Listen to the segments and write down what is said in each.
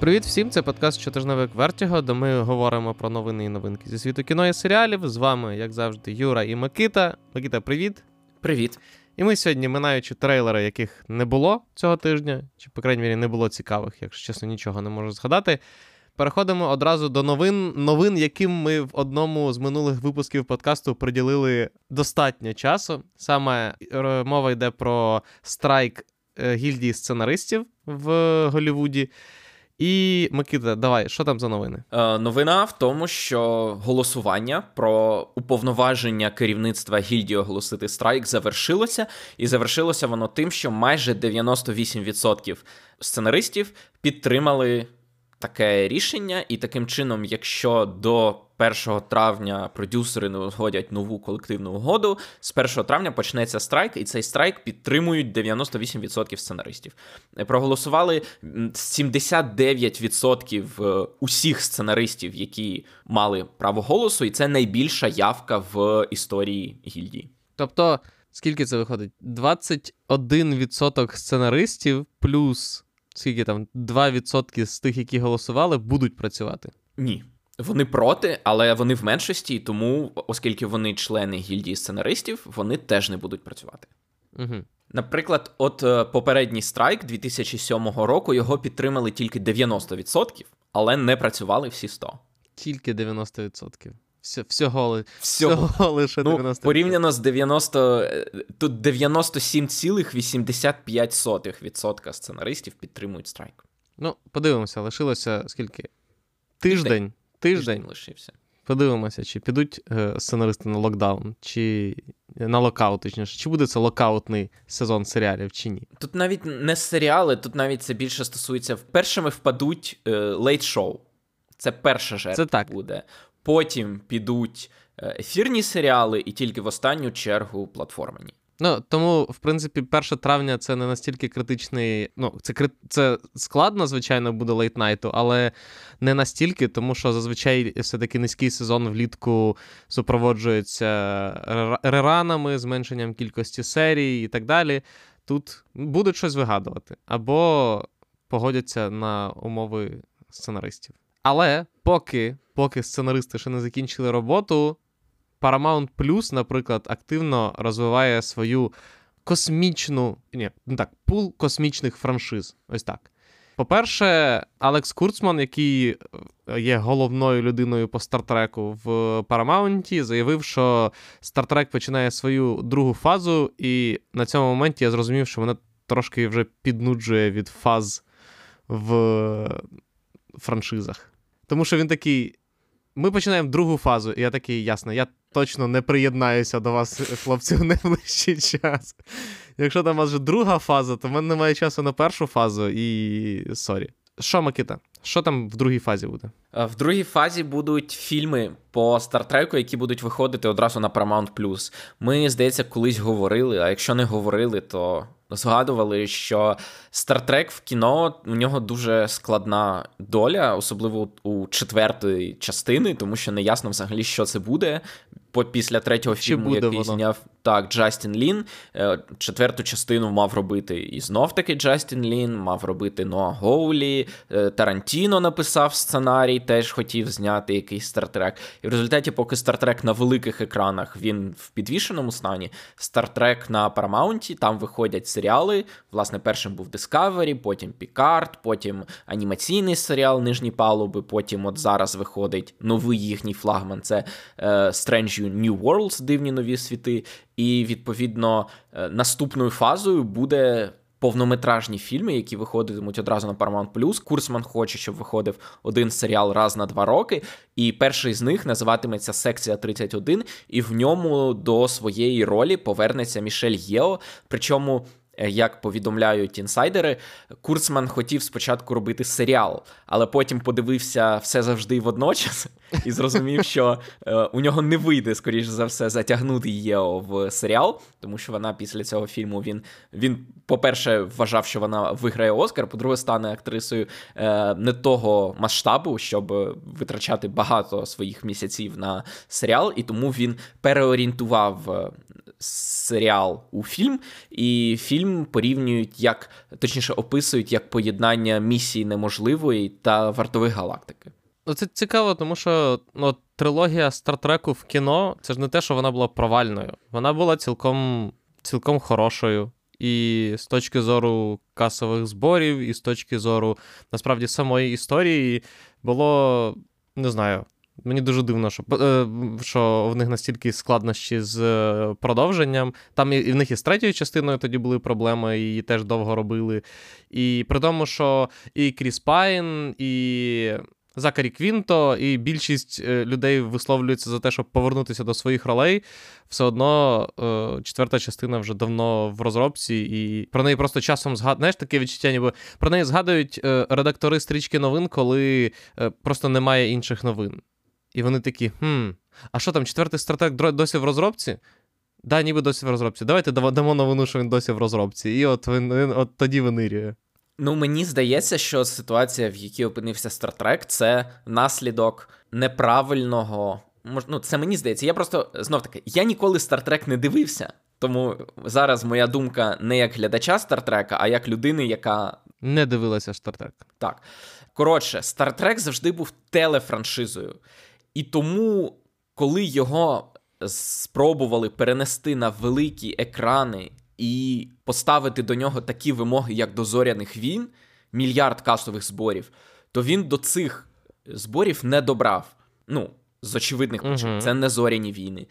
Привіт всім! Це подкаст Щотижневик Вертіго, де ми говоримо про новини і новинки зі світу кіно і серіалів. З вами, як завжди, Юра і Микита. Микита, привіт. Привіт. І ми сьогодні, минаючи трейлери, яких не було цього тижня, чи, по крайній мірі, не було цікавих, якщо чесно, нічого не можу згадати. Переходимо одразу до новин, новин, яким ми в одному з минулих випусків подкасту приділили достатньо часу. Саме е, мова йде про страйк е, гільдії сценаристів в Голлівуді. І Микита, давай, що там за новини? Е, Новина в тому, що голосування про уповноваження керівництва гільдії оголосити страйк завершилося, і завершилося воно тим, що майже 98% сценаристів підтримали таке рішення, і таким чином, якщо до 1 травня продюсери не узгодять нову колективну угоду, з 1 травня почнеться страйк, і цей страйк підтримують 98% сценаристів. Проголосували 79% е, усіх сценаристів, які мали право голосу, і це найбільша явка в історії гільдії. Тобто, скільки це виходить? 21% сценаристів плюс скільки там 2% з тих, які голосували, будуть працювати? Ні. Вони проти, але вони в меншості, тому, оскільки вони члени гільдії сценаристів, вони теж не будуть працювати. Угу. Наприклад, от е, попередній страйк 2007 року його підтримали тільки 90%, але не працювали всі 100%. Тільки 90%. Всього, всього, всього. всього лише 90%. Ну, порівняно з 90, е, тут 97,85% сценаристів підтримують страйк. Ну, подивимося, лишилося скільки? Тиждень. Тиждень, лишився. Подивимося, чи підуть е, сценаристи на локдаун, чи на lockout, точніше, чи буде це локаутний сезон серіалів, чи ні. Тут навіть не серіали, тут навіть це більше стосується. Першими впадуть лейт-шоу. Це перша жертва це так. буде. Потім підуть е, ефірні серіали, і тільки в останню чергу платформені. Ну тому, в принципі, 1 травня це не настільки критичний. Ну, це це складно, звичайно, буде лейтнайту, але не настільки, тому що зазвичай все-таки низький сезон влітку супроводжується реранами, зменшенням кількості серій і так далі. Тут будуть щось вигадувати або погодяться на умови сценаристів. Але поки поки сценаристи ще не закінчили роботу, Paramount Plus, наприклад, активно розвиває свою космічну, ні, не так, пул космічних франшиз. Ось так. По-перше, Алекс Курцман, який е, є головною людиною по стартреку в Paramount, заявив, що Стартрек починає свою другу фазу, і на цьому моменті я зрозумів, що вона трошки вже піднуджує від фаз в франшизах. Тому що він такий. Ми починаємо другу фазу, і я такий, ясно, я точно не приєднаюся до вас, хлопці, в найближчий час. Якщо там у вас вже друга фаза, то в мене немає часу на першу фазу і sorry. Що, Макіта? Що там в другій фазі буде? В другій фазі будуть фільми по стартреку, які будуть виходити одразу на Paramount+. Ми, здається, колись говорили, а якщо не говорили, то згадували, що Стартрек в кіно у нього дуже складна доля, особливо у четвертої частини, тому що не ясно взагалі, що це буде. Після третього фільму, буде який воно? зняв так, Джастін Лін. Е, четверту частину мав робити і знов-таки Джастін Лін, мав робити Ноа Гоулі, е, Тарантіно написав сценарій, теж хотів зняти якийсь стартрек. І в результаті, поки стартрек на великих екранах він в підвішеному стані, стартрек на Парамаунті, там виходять серіали. Власне, першим був Discovery, потім Пікард, потім анімаційний серіал Нижні палуби, потім от зараз виходить новий їхній флагман це е, Strange New Worlds, дивні нові світи. І відповідно е, наступною фазою буде. Повнометражні фільми, які виходитимуть одразу на Paramount+. Курсман хоче, щоб виходив один серіал раз на два роки. І перший з них називатиметься Секція 31, і в ньому до своєї ролі повернеться Мішель Єо. Причому як повідомляють інсайдери, Курцман хотів спочатку робити серіал, але потім подивився все завжди водночас і зрозумів, що е, у нього не вийде, скоріш за все, затягнути Єо в серіал, тому що вона після цього фільму він, він по-перше, вважав, що вона виграє Оскар, по-друге, стане актрисою е, не того масштабу, щоб витрачати багато своїх місяців на серіал, і тому він переорієнтував серіал у фільм, і фільм порівнюють як точніше описують як поєднання місії неможливої та вартових галактики. Ну, це цікаво, тому що ну, трилогія Стартреку в кіно це ж не те, що вона була провальною. Вона була цілком цілком хорошою. І з точки зору касових зборів, і з точки зору насправді самої історії було не знаю. Мені дуже дивно, що е, що в них настільки складнощі з е, продовженням. Там і в них і з третьою частиною тоді були проблеми, і її теж довго робили. І при тому, що і Кріс Пайн, і Закарі Квінто, і більшість е, людей висловлюються за те, щоб повернутися до своїх ролей. Все одно четверта частина вже давно в розробці, і про неї просто часом згадують. Знаєш, таке відчуття, ніби про неї згадують редактори стрічки новин, коли просто немає інших новин. І вони такі: хм, а що там, четвертий стратег досі в розробці? Да, ніби досі в розробці. Давайте дамо новину, що він досі в розробці. І от він, він от тоді винирює. Ну, мені здається, що ситуація, в якій опинився Стартрек, це наслідок неправильного. Ну, це мені здається. Я просто знов таки, я ніколи Стартрек не дивився. Тому зараз моя думка не як глядача Стартрека, а як людини, яка. Не дивилася Стартрек. Так. Коротше, Стартрек завжди був телефраншизою. І тому, коли його спробували перенести на великі екрани і поставити до нього такі вимоги, як до зоряних війн, мільярд касових зборів, то він до цих зборів не добрав. Ну, з очевидних причин, uh-huh. це не зоряні війни.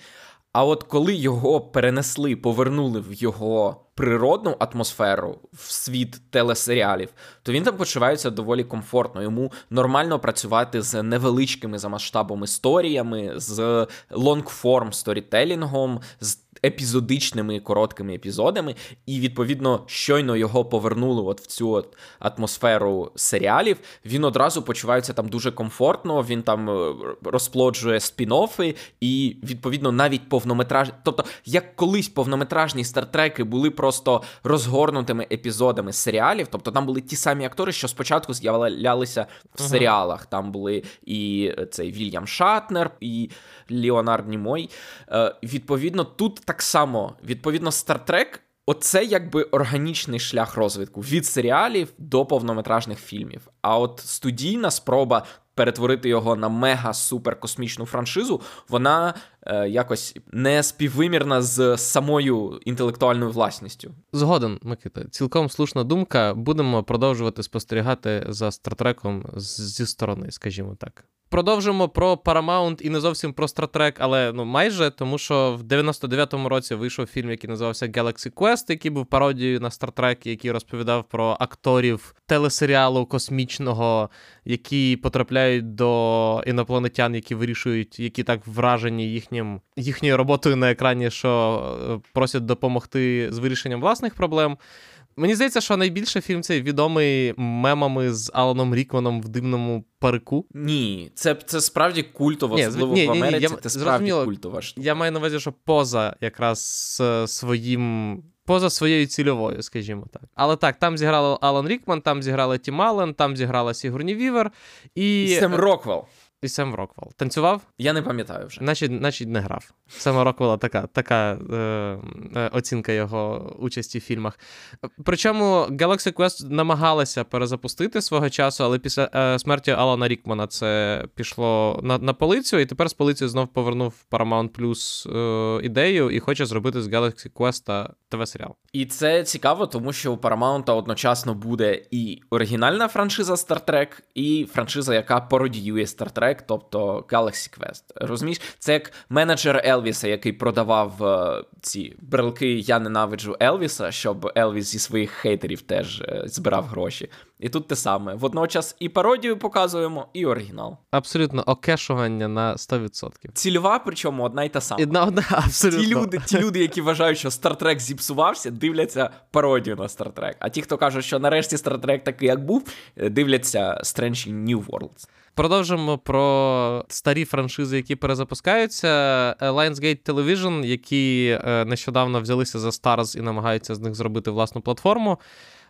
А от коли його перенесли, повернули в його природну атмосферу, в світ телесеріалів, то він там почувається доволі комфортно. Йому нормально працювати з невеличкими за масштабом історіями, з лонгформ сторітелінгом, з епізодичними короткими епізодами, і відповідно щойно його повернули от в цю от атмосферу серіалів. Він одразу почувається там дуже комфортно. Він там е, розплоджує спін-оффи і відповідно навіть повнометражні. Тобто, як колись повнометражні стартреки були просто розгорнутими епізодами серіалів, тобто там були ті самі актори, що спочатку з'являлися в серіалах. Там були і цей Вільям Шатнер, і Леонард Німой. Е, Відповідно, тут так само, відповідно, Стартрек. Оце якби органічний шлях розвитку від серіалів до повнометражних фільмів. А от студійна спроба перетворити його на мега-супер космічну франшизу, вона е, якось не співвимірна з самою інтелектуальною власністю. Згоден, Микита, цілком слушна думка. Будемо продовжувати спостерігати за стартреком зі сторони, скажімо так. Продовжимо про Paramount і не зовсім про Star Trek, але ну майже тому, що в 99-му році вийшов фільм, який називався Galaxy Quest, який був пародією на Star Trek, який розповідав про акторів телесеріалу космічного, які потрапляють до інопланетян, які вирішують, які так вражені їхнім їхньою роботою на екрані, що е, просять допомогти з вирішенням власних проблем. Мені здається, що найбільше фільм цей відомий мемами з Аланом Рікманом в дивному парику. Ні, це це справді культово, ні, особливо ні, в Америці. Ні, це справді культово. Я маю на увазі, що поза якраз своїм. Поза своєю цільовою, скажімо так. Але так, там зіграли Алан Рікман, там зіграли Тім Аллен, там зіграла Сігурні Вівер і. І Сем Роквелл. І Сем Роквелл. Танцював? Я не пам'ятаю вже. Значить, значить не грав. Сема Роквелла така така е, е, оцінка його участі в фільмах. Причому Galaxy Quest намагалася перезапустити свого часу, але після е, смерті Алана Рікмана це пішло на на полицю, і тепер з полицією знов повернув Paramount Plus е, ідею і хоче зробити з Galaxy Quest ТВ-серіал. І це цікаво, тому що у Paramount одночасно буде і оригінальна франшиза Star Trek, і франшиза, яка пародіює Star Trek тобто Galaxy Quest. Розумієш, це як менеджер Елвіса, який продавав е, ці брелки Я ненавиджу Елвіса, щоб Елвіс зі своїх хейтерів теж е, збирав гроші. І тут те саме. Водночас і пародію показуємо, і оригінал. Абсолютно окешування на 100%. Цільова, причому одна й та сама. Одна, одна, абсолютно. Ті люди, ті люди, які вважають, що Стартрек зіпсувався, дивляться пародію на Стартрек. А ті, хто кажуть, що нарешті Стартрек такий, як був, е, дивляться Strange New Worlds. Продовжимо про старі франшизи, які перезапускаються. Lionsgate Television, які е, нещодавно взялися за Stars і намагаються з них зробити власну платформу,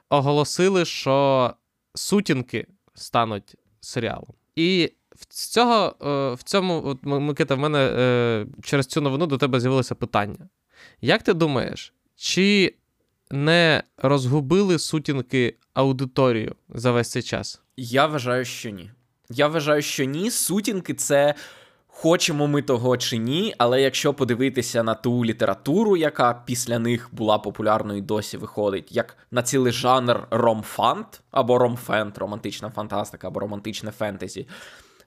оголосили, що сутінки стануть серіалом. І з цього, е, в цьому, от, Микита, в мене е, через цю новину до тебе з'явилося питання. Як ти думаєш, чи не розгубили сутінки аудиторію за весь цей час? Я вважаю, що ні. Я вважаю, що ні. Сутінки це. Хочемо ми того чи ні, але якщо подивитися на ту літературу, яка після них була популярною і досі виходить, як на цілий жанр ромфант або ромфент, романтична фантастика або романтичне фентезі,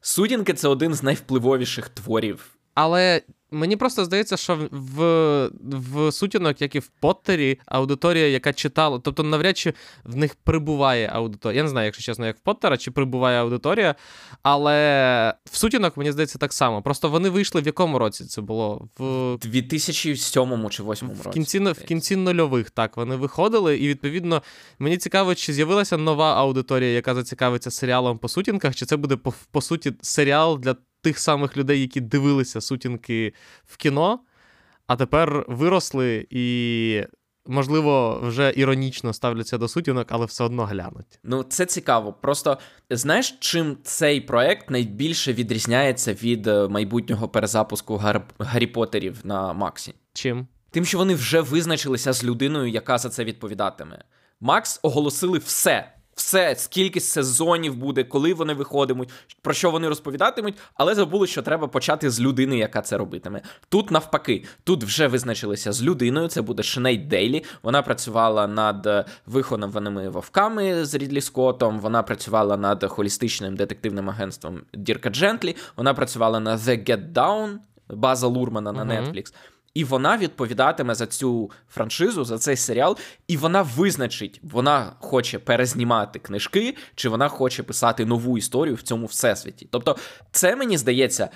сутінки це один з найвпливовіших творів. Але Мені просто здається, що в в сутінок, як і в Поттері, аудиторія, яка читала, тобто навряд чи в них прибуває аудиторія. Я не знаю, якщо чесно, як в Поттера, чи прибуває аудиторія, але в сутінок, мені здається, так само. Просто вони вийшли в якому році це було? В 2007 чи 2008 році. В кінці в кінці нульових, так, вони виходили, і відповідно мені цікаво, чи з'явилася нова аудиторія, яка зацікавиться серіалом по сутінках, чи це буде по, по суті серіал для тих самих людей, які дивилися сутінки в кіно, а тепер виросли і. Можливо, вже іронічно ставляться до сутінок, але все одно глянуть. Ну, це цікаво. Просто знаєш, чим цей проект найбільше відрізняється від е, майбутнього перезапуску Гар... Гаррі Поттерів на Максі? Чим? Тим, що вони вже визначилися з людиною, яка за це відповідатиме. Макс оголосили все все, скільки сезонів буде, коли вони виходитимуть, про що вони розповідатимуть, але забули, що треба почати з людини, яка це робитиме. Тут навпаки, тут вже визначилися з людиною. Це буде Шнейд Дейлі. Вона працювала над вихованими вовками з Рідлі Скоттом, Вона працювала над холістичним детективним агентством Дірка Джентлі. Вона працювала на The Get Down База Лурмана на uh-huh. Netflix. І вона відповідатиме за цю франшизу, за цей серіал, і вона визначить, вона хоче перезнімати книжки, чи вона хоче писати нову історію в цьому всесвіті. Тобто, це мені здається.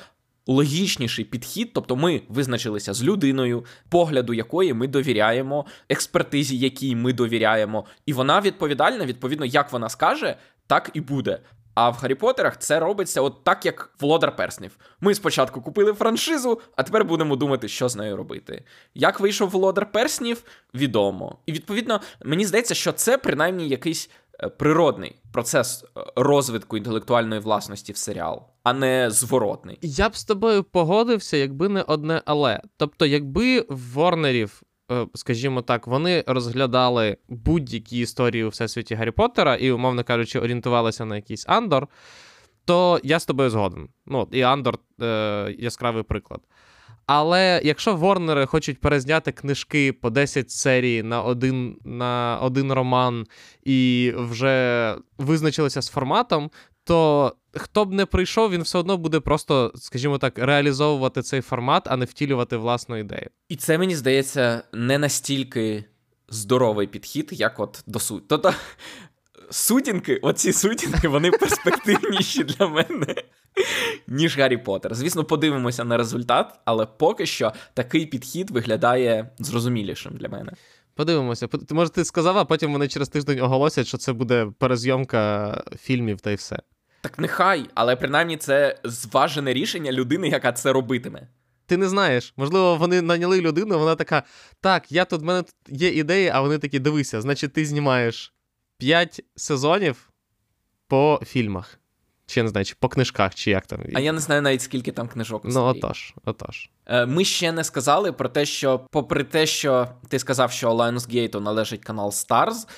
Логічніший підхід, тобто ми визначилися з людиною, погляду якої ми довіряємо, експертизі, якій ми довіряємо, і вона відповідальна, відповідно, як вона скаже, так і буде. А в Гаррі Поттерах це робиться от так, як Володар Перснів. Ми спочатку купили франшизу, а тепер будемо думати, що з нею робити. Як вийшов Володар Перснів, відомо. І відповідно, мені здається, що це принаймні якийсь е, природний процес е, розвитку інтелектуальної власності в серіал, а не зворотний. Я б з тобою погодився, якби не одне але. Тобто, якби в Ворнерів скажімо так, вони розглядали будь-які історії у всесвіті Гаррі Поттера і, умовно кажучи, орієнтувалися на якийсь Андор, то я з тобою згоден. Ну, І Андор е, яскравий приклад. Але якщо Ворнери хочуть перезняти книжки по 10 серій на один на один роман і вже визначилися з форматом, то хто б не прийшов, він все одно буде просто, скажімо так, реалізовувати цей формат, а не втілювати власну ідею. І це мені здається не настільки здоровий підхід, як от до суті. Тобто сутінки, оці сутінки, вони перспективніші для мене, ніж Гаррі Поттер. Звісно, подивимося на результат, але поки що такий підхід виглядає зрозумілішим для мене. Подивимося. Може, ти сказав, а потім вони через тиждень оголосять, що це буде перезйомка фільмів та й все. Так нехай, але принаймні це зважене рішення людини, яка це робитиме. Ти не знаєш. Можливо, вони наняли людину, вона така: так, я тут в мене тут є ідеї, а вони такі: дивися, значить, ти знімаєш 5 сезонів по фільмах. Чи я не знаю, чи по книжках, чи як там. А я не знаю навіть скільки там книжок. Ну, отож, отож. Е, ми ще не сказали про те, що, попри те, що ти сказав, що Lionsgate належить канал Stars,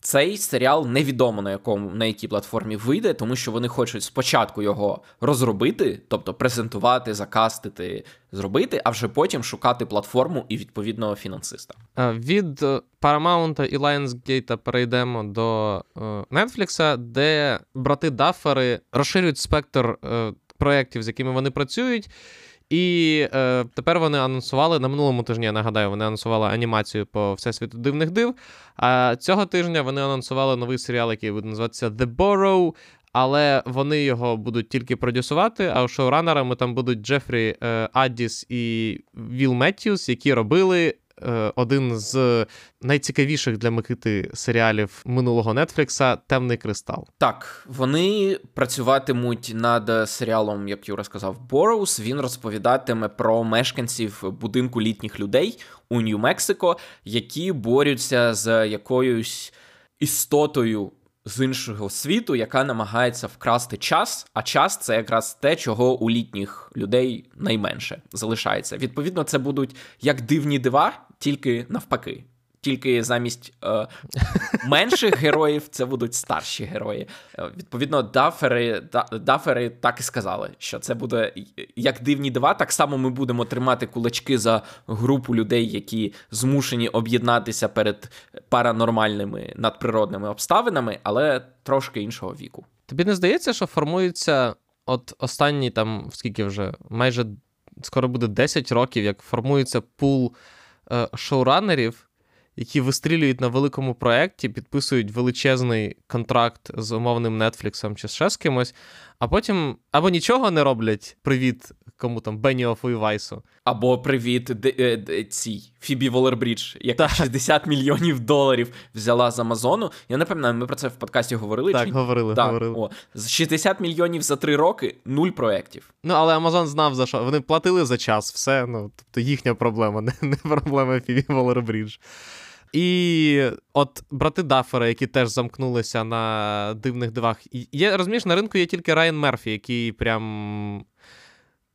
цей серіал невідомо на якому на якій платформі вийде, тому що вони хочуть спочатку його розробити, тобто презентувати, закастити, зробити, а вже потім шукати платформу і відповідного фінансиста. Від е, Paramount і Lionsgate перейдемо до е, Netflix, де брати Даффери розширюють спектр е, проєктів, з якими вони працюють. І е, тепер вони анонсували на минулому тижні, я нагадаю, вони анонсували анімацію по Всесвіту дивних див. А цього тижня вони анонсували новий серіал, який буде називатися The Borrow. Але вони його будуть тільки продюсувати. А шоуранерами там будуть Джефрі е, Аддіс і Віл Меттьюс, які робили один з найцікавіших для Микити серіалів минулого Нетфлікса Темний кристал. Так, вони працюватимуть над серіалом, як Юра сказав, Бороус. Він розповідатиме про мешканців будинку літніх людей у Нью-Мексико, які борються з якоюсь істотою з іншого світу, яка намагається вкрасти час, а час це якраз те, чого у літніх людей найменше залишається. Відповідно, це будуть як дивні дива, тільки навпаки. Тільки замість е, менших героїв це будуть старші герої. Е, відповідно, дафери да, дафери так і сказали, що це буде як дивні дива. Так само ми будемо тримати кулачки за групу людей, які змушені об'єднатися перед паранормальними надприродними обставинами, але трошки іншого віку. Тобі не здається, що формується от останні там, скільки вже майже скоро буде 10 років, як формується пул е, шоуранерів які вистрілюють на великому проєкті, підписують величезний контракт з умовним Нетфліксом чи ще з кимось, а потім або нічого не роблять. Привіт, кому там Беніофу і Вайсу. Або привіт е, цій Фібі Волербрідж, яка 60 мільйонів доларів взяла з Амазону. Я не пам'ятаю, ми про це в подкасті говорили. Так, чи... говорили. Так, говорили. О, 60 мільйонів за три роки нуль проєктів. Ну, але Амазон знав за що. Вони платили за час, все. Ну, тобто їхня проблема, не, не проблема Фібі Волербрідж. І от брати Даффера, які теж замкнулися на дивних дивах. Є, розумієш, на ринку є тільки Райан Мерфі, який прям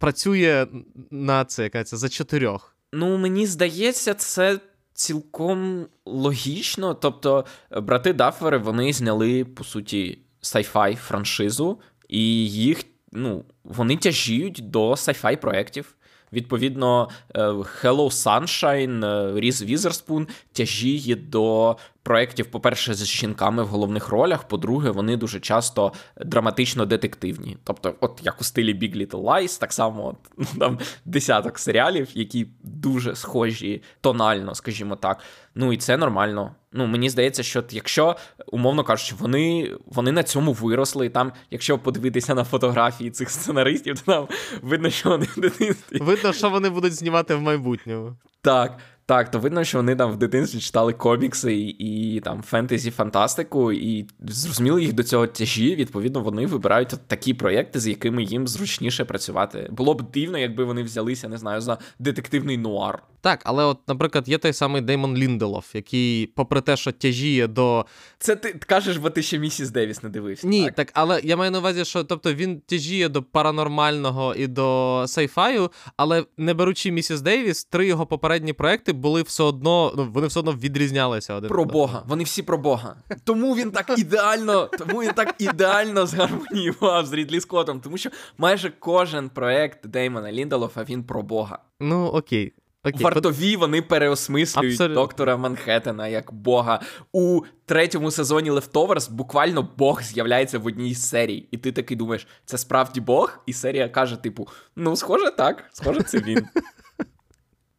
працює на це, яка це за чотирьох. Ну, мені здається, це цілком логічно. Тобто, брати Даффери, вони зняли, по суті, сайфай франшизу, і їх, ну, вони тяжіють до сайфай проєктів. Відповідно, е, Hello Sunshine, е, Різ Візерспун тяжіє до проєктів, по-перше, з жінками в головних ролях. По-друге, вони дуже часто драматично детективні. Тобто, от як у стилі Big Little Lies, так само от, ну, там десяток серіалів, які дуже схожі тонально, скажімо так. Ну і це нормально. Ну, мені здається, що якщо, умовно кажучи, вони вони на цьому виросли. Там, якщо подивитися на фотографії цих сценаристів, то там видно, що вони в дитинстві. Видно, що вони будуть знімати в майбутньому. Так. Так, то видно, що вони там в дитинстві читали комікси і, і там фентезі, фантастику, і зрозуміли їх до цього тяжі. Відповідно, вони вибирають такі проєкти, з якими їм зручніше працювати. Було б дивно, якби вони взялися, не знаю, за детективний нуар. Так, але от, наприклад, є той самий Деймон Лінделов, який, попри те, що тяжіє до. Це ти кажеш, бо ти ще місіс Девіс не дивився. Ні, так, так але я маю на увазі, що тобто він тяжіє до паранормального і до сайфаю, але не беручи місіс Дейвіс, три його попередні проекти були все одно, ну вони все одно відрізнялися один. Про Бога. Вони всі про Бога. Тому він так ідеально, тому він так ідеально згармоніював з Рідлі Скоттом, тому що майже кожен проект Деймона Ліндалофа він про Бога. Ну окей. Окей, Вартові вони переосмислюють Абсолютно. доктора Манхеттена як Бога. У третьому сезоні Leftovers буквально Бог з'являється в одній з серій. І ти такий думаєш, це справді Бог? І серія каже: типу, ну, схоже, так, схоже, це він.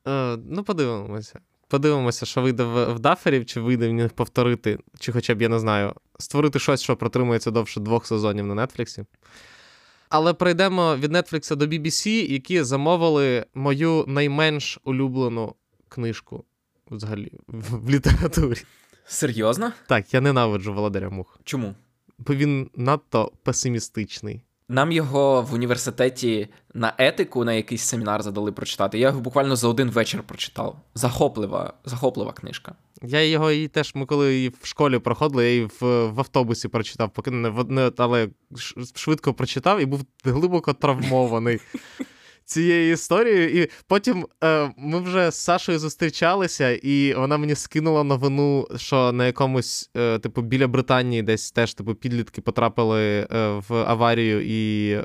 Е, ну, подивимося. Подивимося, що вийде в Даферів, чи вийде в них повторити, чи хоча б я не знаю, створити щось, що протримується довше двох сезонів на Нетфліксі. Але прийдемо від Netflix до BBC, які замовили мою найменш улюблену книжку взагалі в, в літературі. Серйозно? Так, я ненавиджу Володаря Мух. Чому? Бо він надто песимістичний. Нам його в університеті на етику на якийсь семінар задали прочитати. Я його буквально за один вечір прочитав. Захоплива, захоплива книжка. Я його і теж, ми коли її в школі проходили, я її в, в автобусі прочитав, поки не, не але швидко прочитав і був глибоко травмований цією історією. І потім е, ми вже з Сашою зустрічалися, і вона мені скинула новину, що на якомусь, е, типу, біля Британії десь теж типу, підлітки потрапили е, в аварію і е,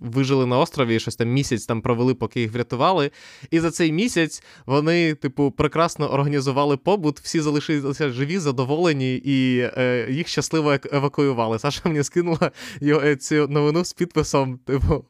вижили на острові, і щось там місяць там провели, поки їх врятували. І за цей місяць вони, типу, прекрасно організували побут, всі залишилися живі, задоволені, і е, їх щасливо евакуювали. Саша мені скинула е, цю новину з підписом, типу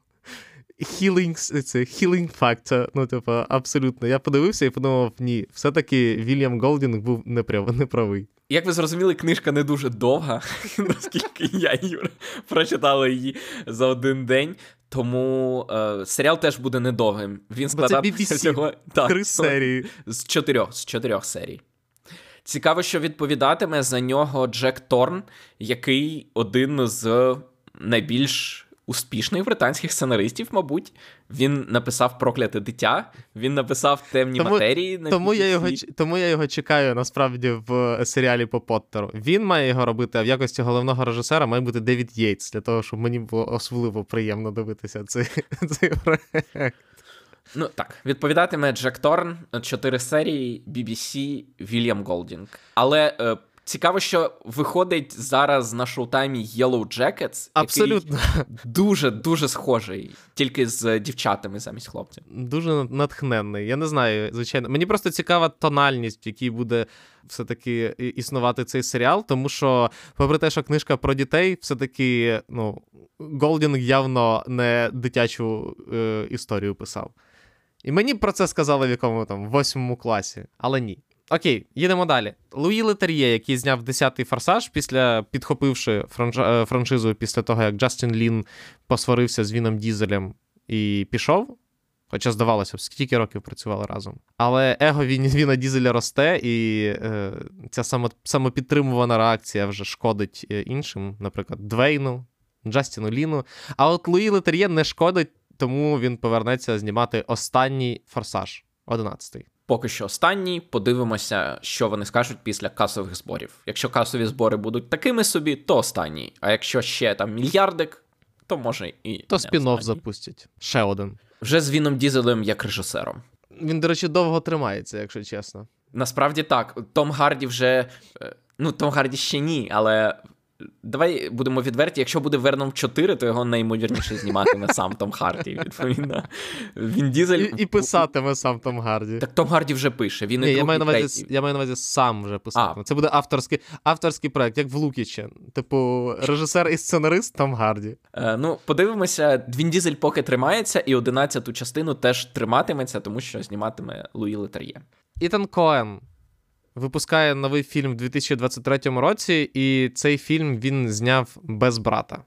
healing, це healing factor, Ну, типу, абсолютно. Я подивився і подумав, ні, все-таки Вільям Голдінг був неправий. Як ви зрозуміли, книжка не дуже довга, наскільки я Юра прочитала її за один день. Тому е, серіал теж буде недовгим. Він складався всього так, серії. з чотирьох з чотирьох серій. Цікаво, що відповідатиме за нього Джек Торн, який один з найбільш успішних британських сценаристів, мабуть. Він написав прокляте дитя, він написав темні Тому- матерії. На Тому я, його, тому я його чекаю насправді в серіалі по Поттеру. Він має його робити, а в якості головного режисера має бути Девід Єйтс, для того, щоб мені було особливо приємно дивитися цей, цей проект. Ну так, відповідатиме Джек Торн, чотири серії, BBC, Вільям Голдінг. Але е, цікаво, що виходить зараз на шоутаймі Yellow Jackets, Абсолютно. який дуже дуже схожий, тільки з дівчатами замість хлопців. Дуже натхненний. Я не знаю, звичайно. Мені просто цікава тональність, в якій буде все-таки існувати цей серіал, тому що, попри те, що книжка про дітей, все-таки, ну, Голдінг явно не дитячу е, історію писав. І мені про це сказали в якому там восьмому класі, але ні. Окей, їдемо далі. Луї Летер'є, який зняв 10-й форсаж, після підхопивши франж- е, франшизу після того, як Джастін Лін посварився з Віном Дізелем і пішов. Хоча, здавалося б, скільки років працювали разом. Але его Він- Віна Дізеля росте, і е, ця само, самопідтримувана реакція вже шкодить е, іншим, наприклад, Двейну, Джастіну Ліну. А от Луї Летер'є не шкодить, тому він повернеться знімати останній форсаж, 11-й. Поки що останній, подивимося, що вони скажуть після касових зборів. Якщо касові збори будуть такими собі, то останній. А якщо ще там мільярдик, то може і То спін-офф запустять. Ще один. вже з Віном Дізелем як режисером. Він, до речі, довго тримається, якщо чесно. Насправді так, Том Гарді вже. е, Ну, Том Гарді ще ні, але. Давай будемо відверті, якщо буде Верном 4, то його найімовірніше зніматиме сам Том Харді. Відповідно. Він Дізель. І, і писатиме сам Том Гарді. Так Том Гарді вже пише. Він і я маю, на увазі, я маю на увазі сам вже писати. Це буде авторський, авторський проект, як в Лукіча. Типу, режисер і сценарист Том Гарді. Е, ну, подивимося, Він Дізель поки тримається, і 11-ту частину теж триматиметься, тому що зніматиме Луї Летер'є. Ітан Коен випускає новий фільм в 2023 році, і цей фільм він зняв без брата,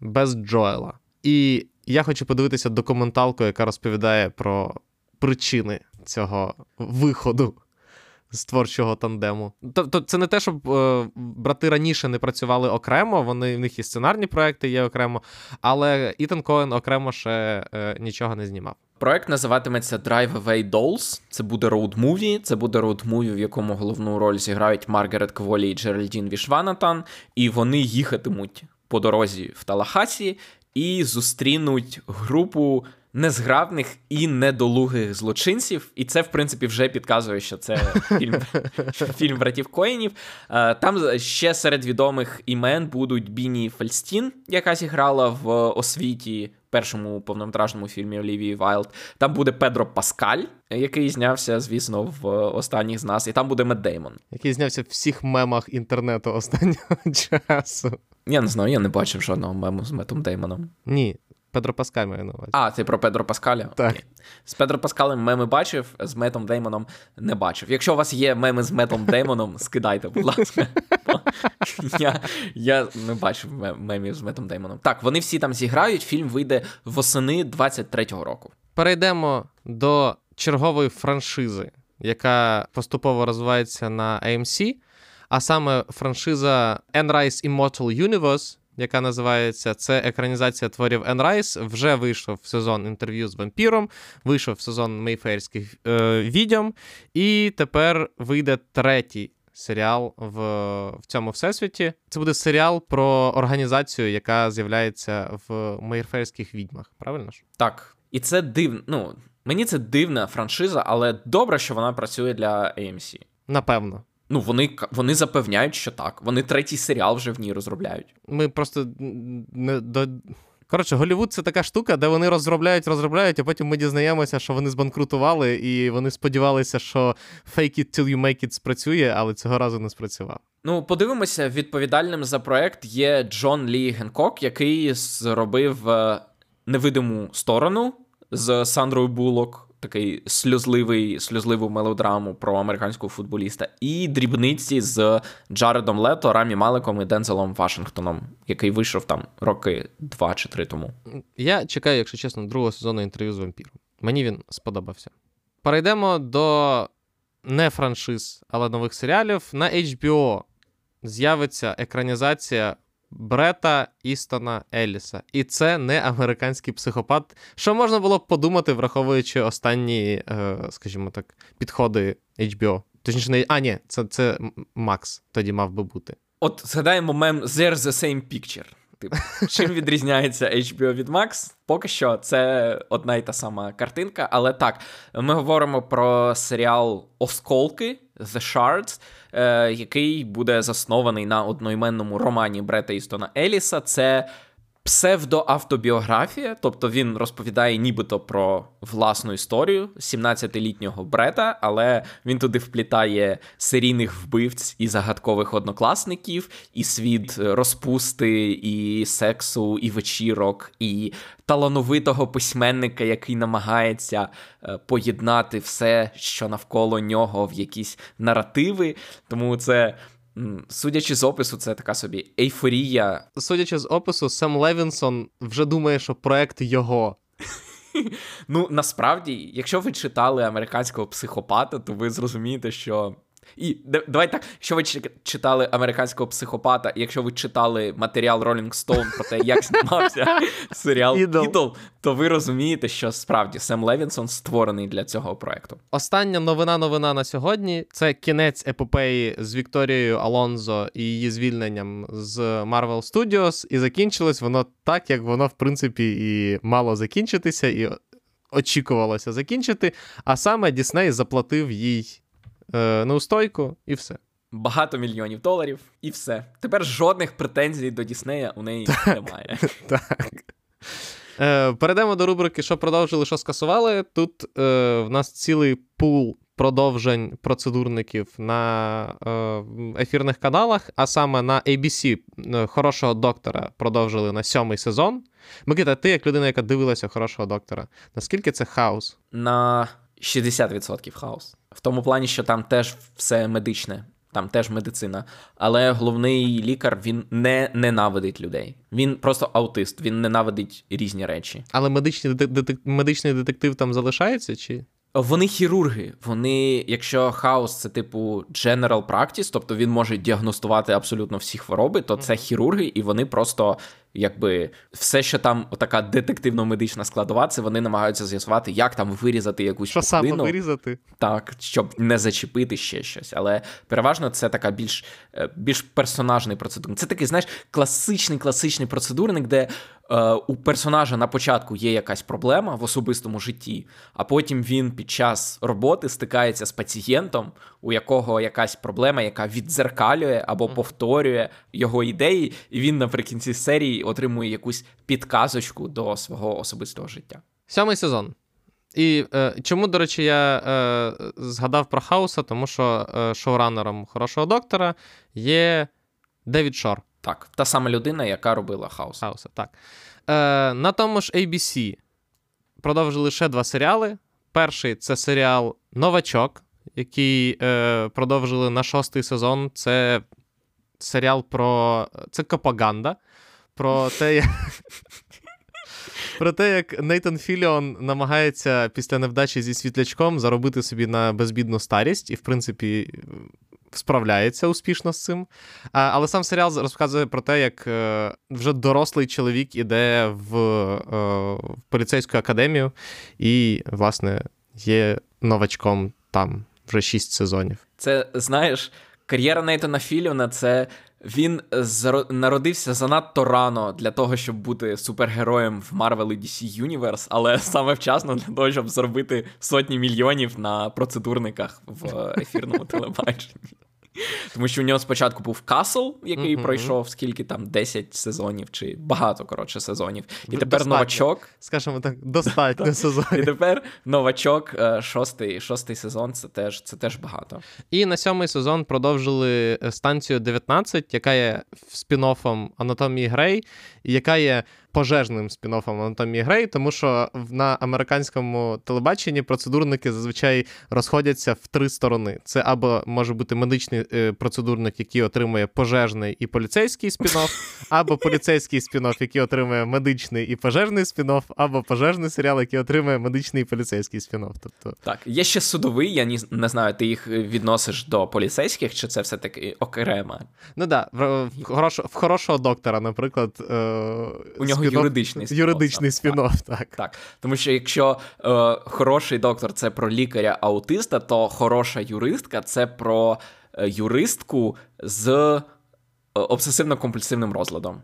без Джоела. І я хочу подивитися документалку, яка розповідає про причини цього виходу з творчого тандему. Тобто, це не те, щоб е, брати раніше не працювали окремо, вони в них і сценарні проекти є окремо, але Ітан Коен окремо ще е, нічого не знімав. Проект називатиметься Drive Away Dolls. Це буде роуд-муві. Це буде роуд-муві, в якому головну роль зіграють Маргарет Кволі і Джеральдін Вішванатан. І вони їхатимуть по дорозі в Талахасі і зустрінуть групу незграбних і недолугих злочинців. І це, в принципі, вже підказує, що це фільм, фільм братів Коїнів. Е, Там ще серед відомих імен будуть Біні Фельстін, яка зіграла в освіті. Першому повнометражному фільмі Олівії Вайлд. Там буде Педро Паскаль, який знявся, звісно, в останніх з нас, і там буде Мет Деймон. Який знявся в всіх мемах інтернету останнього часу. Я не знаю, я не бачив жодного мему з Метом Деймоном. Ні, Педро Паскаль має на увазі. А, ти про Педро Паскаля? Так. Окей. З Педро Паскалем меми бачив, з Метом Деймоном не бачив. Якщо у вас є меми з Метом Деймоном, скидайте, будь ласка. Я, я не бачив мемів з Метом Деймоном. Так, вони всі там зіграють, фільм вийде восени 23-го року. Перейдемо до чергової франшизи, яка поступово розвивається на AMC, а саме франшиза Anne Rice Immortal Universe, яка називається це екранізація творів Rice, вже вийшов сезон інтерв'ю з вампіром, вийшов сезон мейфейрських е, відьом, і тепер вийде третій. Серіал в, в цьому всесвіті. Це буде серіал про організацію, яка з'являється в мейрфейрських відьмах. Правильно ж? Так, і це дивно. Ну, мені це дивна франшиза, але добре, що вона працює для AMC. Напевно. Ну, вони, вони запевняють, що так. Вони третій серіал вже в ній розробляють. Ми просто не до. Коротше, Голівуд це така штука, де вони розробляють, розробляють, а потім ми дізнаємося, що вони збанкрутували, і вони сподівалися, що fake it till you make it спрацює, але цього разу не спрацював. Ну, подивимося, відповідальним за проект є Джон Лі Генкок, який зробив е, невидиму сторону з Сандрою Булок. Такий сльозливий, сльозливу мелодраму про американського футболіста, і дрібниці з Джаредом Лето, Рамі Маликом і Дензелом Вашингтоном, який вийшов там роки два чи три тому. Я чекаю, якщо чесно, другого сезону інтерв'ю з вампіром. Мені він сподобався. Перейдемо до не франшиз, але нових серіалів. На HBO з'явиться екранізація Брета Істона Еліса. І це не американський психопат. Що можна було б подумати, враховуючи останні, е, скажімо так, підходи HBO. Точніше, не. А, ні, це це Макс тоді мав би бути. От згадаємо мем There's the same picture. Типу, чим відрізняється HBO від Max? Поки що це одна й та сама картинка. Але так, ми говоримо про серіал Осколки The Shards, е, який буде заснований на одноіменному романі Брета Істона Еліса. Це псевдоавтобіографія, тобто він розповідає нібито про власну історію 17-літнього брета, але він туди вплітає серійних вбивць і загадкових однокласників, і світ розпусти, і сексу, і вечірок, і талановитого письменника, який намагається е, поєднати все, що навколо нього в якісь наративи. Тому це. Судячи з опису, це така собі ейфорія. Судячи з опису, Сем Левінсон вже думає, що проект його. Ну насправді, якщо ви читали американського психопата, то ви зрозумієте, що і давай так, якщо ви читали американського психопата, якщо ви читали матеріал Rolling Stone про те, як знімався серіал Ідол, то ви розумієте, що справді Сем Левінсон створений для цього проекту. Остання новина-новина на сьогодні це кінець епопеї з Вікторією Алонзо і її звільненням з Marvel Studios, і закінчилось воно так, як воно, в принципі, і мало закінчитися, і очікувалося закінчити. А саме Дісней заплатив їй е, неустойку і все. Багато мільйонів доларів, і все. Тепер жодних претензій до Діснея у неї так, немає. Так. Е, Перейдемо до рубрики, що продовжили, що скасували. Тут е, в нас цілий пул продовжень процедурників на е, ефірних каналах, а саме на ABC е, хорошого доктора продовжили на сьомий сезон. Микита, ти, як людина, яка дивилася хорошого доктора, наскільки це хаос? На 60% хаос. В тому плані, що там теж все медичне, там теж медицина. Але головний лікар він не ненавидить людей. Він просто аутист, він ненавидить різні речі. Але медичний детек... медичний детектив там залишається чи? Вони хірурги. Вони, якщо хаос це типу general practice, тобто він може діагностувати абсолютно всі хвороби, то це хірурги, і вони просто якби все, що там така детективно-медична складова, це вони намагаються з'ясувати, як там вирізати якусь Що саме вирізати? Так, щоб не зачепити ще щось. Але переважно це така більш е, більш персонажний процедурник. Це такий, знаєш, класичний класичний процедурник, де е, у персонажа на початку є якась проблема в особистому житті, а потім він під час роботи стикається з пацієнтом, у якого якась проблема, яка віддзеркалює або повторює його ідеї, і він наприкінці серії отримує якусь підказочку до свого особистого життя. Сьомий сезон. І е, чому, до речі, я е, згадав про Хауса, тому що е, шоуранером хорошого доктора є Девід Шор. Так, та сама людина, яка робила Хаус. Хауса. так. Е, На тому ж ABC продовжили ще два серіали. Перший це серіал Новачок, який е, продовжили на шостий сезон. Це серіал про це Копаганда про те, як. Про те, як Нейтан Філіон намагається після невдачі зі світлячком заробити собі на безбідну старість, і, в принципі, справляється успішно з цим. А, Але сам серіал розказує про те, як е, вже дорослий чоловік іде в, е, в поліцейську академію і, власне, є новачком там вже шість сезонів. Це знаєш, кар'єра Нейтана Філіона це він народився занадто рано для того, щоб бути супергероєм в Marvel і DC Universe, але саме вчасно для того, щоб зробити сотні мільйонів на процедурниках в ефірному телебаченні. Тому що у нього спочатку був Касл, який mm-hmm. пройшов скільки там 10 сезонів, чи багато коротше сезонів. І тепер достатньо. новачок. Скажімо так, достатньо сезонів. І тепер новачок, е, шостий шостий сезон це теж це теж багато. І на сьомий сезон продовжили е, станцію 19, яка є спін-оффом Анатомії Грей, яка є пожежним спін-оффом анатомії Грей, тому що на американському телебаченні процедурники зазвичай розходяться в три сторони. Це або може бути медичний е, процедурник, який отримує пожежний і поліцейський спін-офф, або поліцейський спін-офф, який отримує медичний і пожежний спін-офф, або пожежний серіал, який отримує медичний і поліцейський спін-офф. Тобто... Так, є ще судовий, я ні, не знаю, ти їх відносиш до поліцейських, чи це все-таки окремо? Ну так, да, в, в, в хорошого доктора, наприклад. Е, У нього юридичний спін-офф. Юридичний спін-офф, так. так. так. Тому що якщо е, хороший доктор це про лікаря-аутиста, то хороша юристка це про е, юристку з е, обсесивно-компульсивним розладом.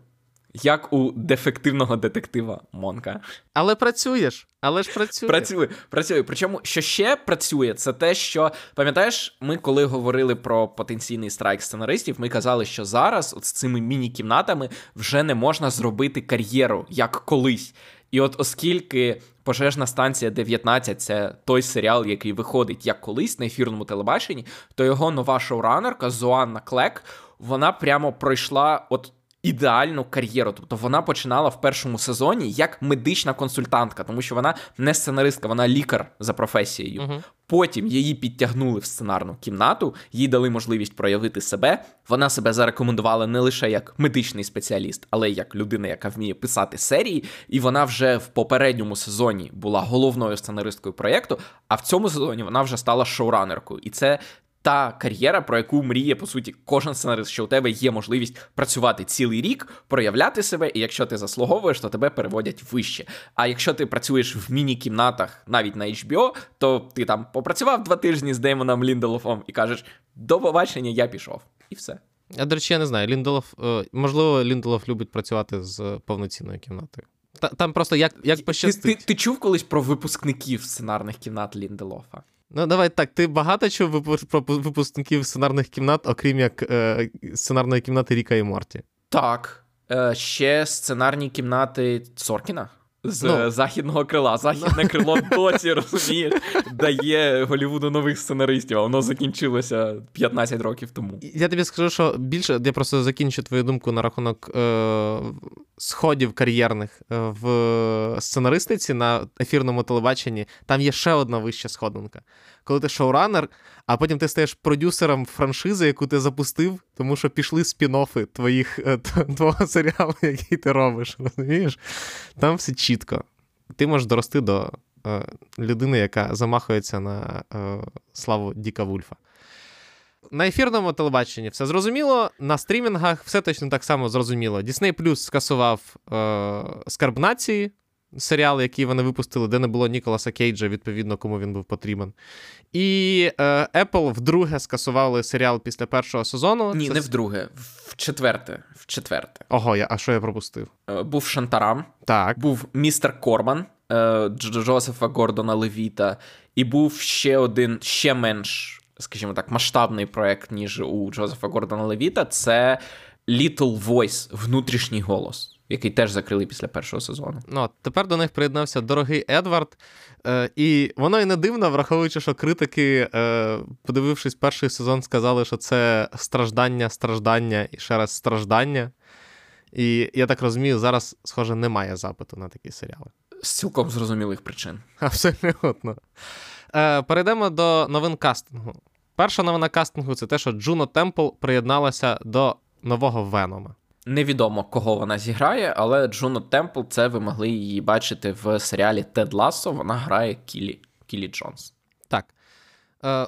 Як у дефективного детектива Монка. Але працюєш, але ж працює. Працює, працює. Причому, що ще працює, це те, що пам'ятаєш, ми коли говорили про потенційний страйк сценаристів, ми казали, що зараз от з цими міні-кімнатами вже не можна зробити кар'єру як колись. І от оскільки пожежна станція 19 це той серіал, який виходить як колись на ефірному телебаченні, то його нова шоуранерка Зоанна Клек, вона прямо пройшла от ідеальну кар'єру. Тобто вона починала в першому сезоні як медична консультантка, тому що вона не сценаристка, вона лікар за професією. Uh-huh. Потім її підтягнули в сценарну кімнату, їй дали можливість проявити себе. Вона себе зарекомендувала не лише як медичний спеціаліст, але й як людина, яка вміє писати серії. І вона вже в попередньому сезоні була головною сценаристкою проєкту. А в цьому сезоні вона вже стала шоуранеркою. І це та кар'єра, про яку мріє, по суті, кожен сценарист, що у тебе є можливість працювати цілий рік, проявляти себе, і якщо ти заслуговуєш, то тебе переводять вище. А якщо ти працюєш в міні-кімнатах навіть на HBO, то ти там попрацював два тижні з Деймоном Лінделофом і кажеш: до побачення, я пішов. І все. Я, до речі, я не знаю. Лінделов, е, можливо, Лінделов любить працювати з повноцінною кімнатою. Там просто як як пощастить. Ти, ти, ти чув колись про випускників сценарних кімнат Лінделофа? Ну, давай так. Ти багато чув про випускників сценарних кімнат, окрім як е, сценарної кімнати Ріка і Морті? Так. Е, Ще сценарні кімнати Соркіна з ну, західного крила. Західне крило досі, розумієш, дає Голівуду нових сценаристів, а воно закінчилося 15 років тому. Я тобі скажу, що більше я просто закінчу твою думку на рахунок е, сходів кар'єрних е, в сценаристиці на ефірному телебаченні. Там є ще одна вища сходинка. Коли ти шоуранер, а потім ти стаєш продюсером франшизи, яку ти запустив, тому що пішли спін-оффи твоїх, е, твого серіалу, який ти робиш. розумієш? Там все чітко. Ти можеш дорости до е, людини, яка замахується на е, славу Діка Вульфа. На ефірному телебаченні все зрозуміло, на стрімінгах все точно так само зрозуміло. Disney Plus скасував е, скарб нації, серіал, який вони випустили, де не було Ніколаса Кейджа, відповідно, кому він був потрібен. І е, Apple вдруге скасували серіал після першого сезону. Ні, Це... не вдруге, в четверте. В четверте. Ого, я, а що я пропустив? Е, був Шантарам, так. був містер Корман е, Джозефа Гордона Левіта, і був ще один, ще менш, скажімо так, масштабний проект, ніж у Джозефа Гордона Левіта. Це Little Voice, внутрішній голос який теж закрили після першого сезону. Ну, Тепер до них приєднався дорогий Едвард. Е, І воно і не дивно, враховуючи, що критики, е, подивившись перший сезон, сказали, що це страждання, страждання і ще раз страждання. І я так розумію, зараз, схоже, немає запиту на такі серіали. З цілком зрозумілих причин. Абсолютно. Е, Перейдемо до новин кастингу. Перша новина кастингу це те, що Джуно Темпл приєдналася до нового Венома. Невідомо, кого вона зіграє, але Джуно Темпл це ви могли її бачити в серіалі Тед Лассо. Вона грає Кілі Кілі Джонс. Так.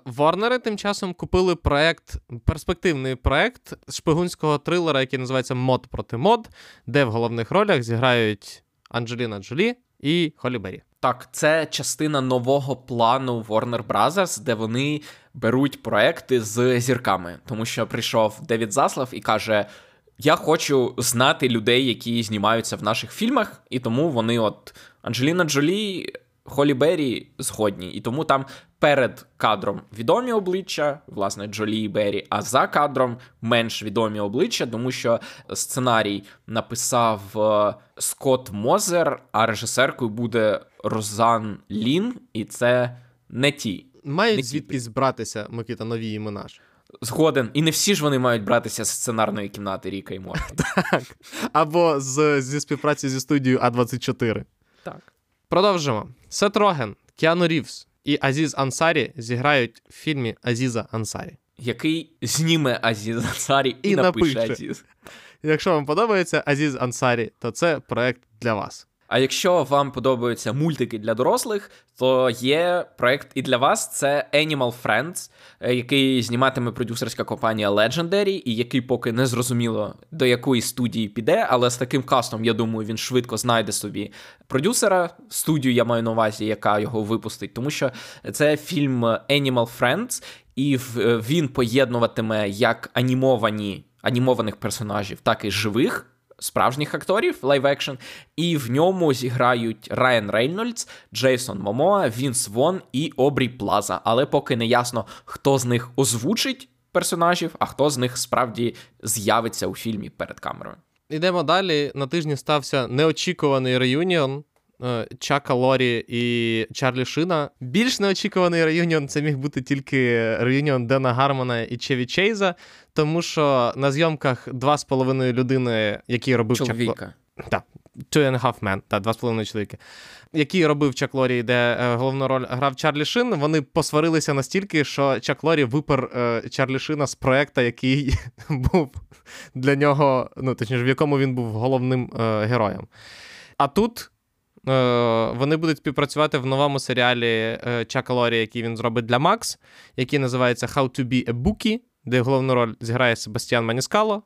Ворнери тим часом купили проект, перспективний проект шпигунського трилера, який називається Мод проти мод, де в головних ролях зіграють Анджеліна Джолі і Холі Беррі. Так, це частина нового плану Warner Brothers, де вони беруть проекти з зірками, тому що прийшов Девід Заслав і каже. Я хочу знати людей, які знімаються в наших фільмах, і тому вони, от Анджеліна Джолі, Холі Беррі згодні. І тому там перед кадром відомі обличчя, власне, Джолі і Беррі, а за кадром менш відомі обличчя, тому що сценарій написав е, Скотт Мозер, а режисеркою буде Розан Лін, і це не ті. Мають не звідкись братися, Микита, нові імена ж. Згоден. І не всі ж вони мають братися з сценарної кімнати Ріка і Морті. Так. Або з, зі співпраці зі студією А24. Так. Продовжимо. Сет Роген, Кіану Рівс і Азіз Ансарі зіграють в фільмі Азіза Ансарі. Який зніме Азіз Ансарі і, І напише напише. Азіз. Якщо вам подобається Азіз Ансарі, то це проект для вас. А якщо вам подобаються мультики для дорослих, то є проект і для вас. Це Animal Friends, е, який зніматиме продюсерська компанія Legendary, і який поки не зрозуміло до якої студії піде, але з таким кастом, я думаю, він швидко знайде собі продюсера, студію я маю на увазі, яка його випустить, тому що це фільм Animal Friends, і в- він поєднуватиме як анімовані анімованих персонажів, так і живих справжніх акторів live action, і в ньому зіграють Райан Рейнольдс, Джейсон Момоа, Вінс Вон і Обрі Плаза. Але поки не ясно, хто з них озвучить персонажів, а хто з них справді з'явиться у фільмі перед камерою. Йдемо далі. На тижні стався неочікуваний reunion Чака Лорі і Чарлі Шина. Більш неочікуваний reunion це міг бути тільки reunion Дена Гармона і Чеві Чейза, тому що на зйомках два з половиною людини, які робив Чак Ло- Так, Two and a Half Men, та два з половиною чоловіки, який робив Чак Лорі, де е, головну роль грав Чарлі Шин. Вони посварилися настільки, що Чак Лорі випер е, Чарлі Шина з проекта, який був для нього, ну точніше, в якому він був головним е, героєм. А тут. Е, Вони будуть співпрацювати в новому серіалі е, Чака Лорі, який він зробить для Макс, який називається How to be a Bookie, де головну роль зіграє Себастьян Маніскало,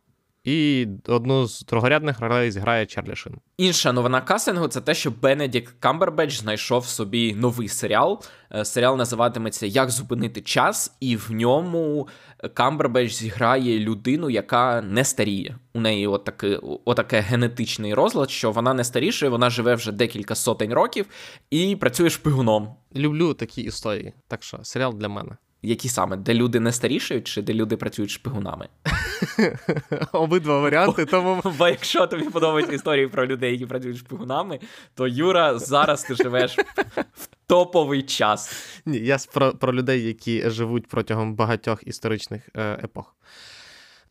і одну з другорядних ролей зіграє Чарлі Шин. Інша новина кастингу це те, що Бенедікт Камбербетч знайшов собі новий серіал. Е, Серіал називатиметься Як зупинити час, і в ньому Камбербетч зіграє людину, яка не старіє. У неї отаке, отаке генетичний розлад, що вона не старішає, вона живе вже декілька сотень років і працює шпигуном. Люблю такі історії. Так що серіал для мене. Які саме, де люди не старішають, чи де люди працюють шпигунами? Обидва варіанти, тому Бо якщо тобі подобаються історії про людей, які працюють шпигунами, то Юра, зараз ти живеш в топовий час. ні, я про, про людей, які живуть протягом багатьох історичних е, епох.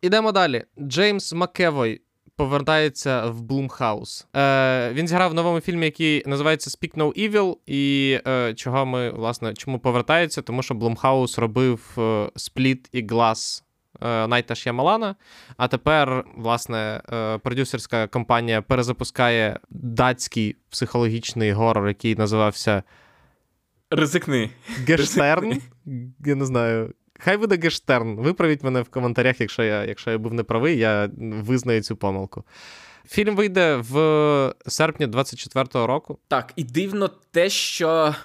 Ідемо далі. Джеймс Макевой повертається в Блумхаус. Е, він зіграв в новому фільмі, який називається Speak No Evil. І е, чого ми, власне, чому повертається? Тому що Блумхаус робив е, Спліт і Глас е, Найта Ш'ямалана. А тепер, власне, е, продюсерська компанія перезапускає датський психологічний горор, який називався Ризикни. Гештерн. Я не знаю. Хай буде Гештерн. Виправіть мене в коментарях, якщо я, якщо я був неправий, я визнаю цю помилку. Фільм вийде в серпні 24-го року. Так, і дивно те, що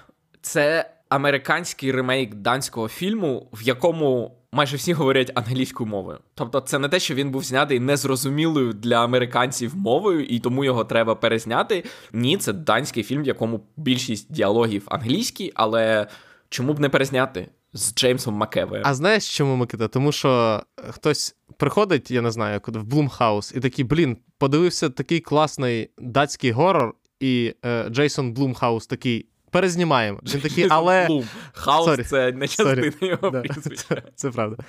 це американський ремейк данського фільму, в якому майже всі говорять англійською мовою. Тобто, це не те, що він був знятий незрозумілою для американців мовою, і тому його треба перезняти. Ні, це данський фільм, в якому більшість діалогів англійські, але чому б не перезняти з Джеймсом Макевою? А знаєш, чому Микита? Тому що хтось приходить, я не знаю, куди в Блумхаус, і такий, блін, подивився такий класний датський горор, і е, Джейсон Блумхаус такий. Перезнімаємо. Він такий, але. Блум. Хаус Sorry. це не частина Sorry. його Да, прізвища. це, це правда.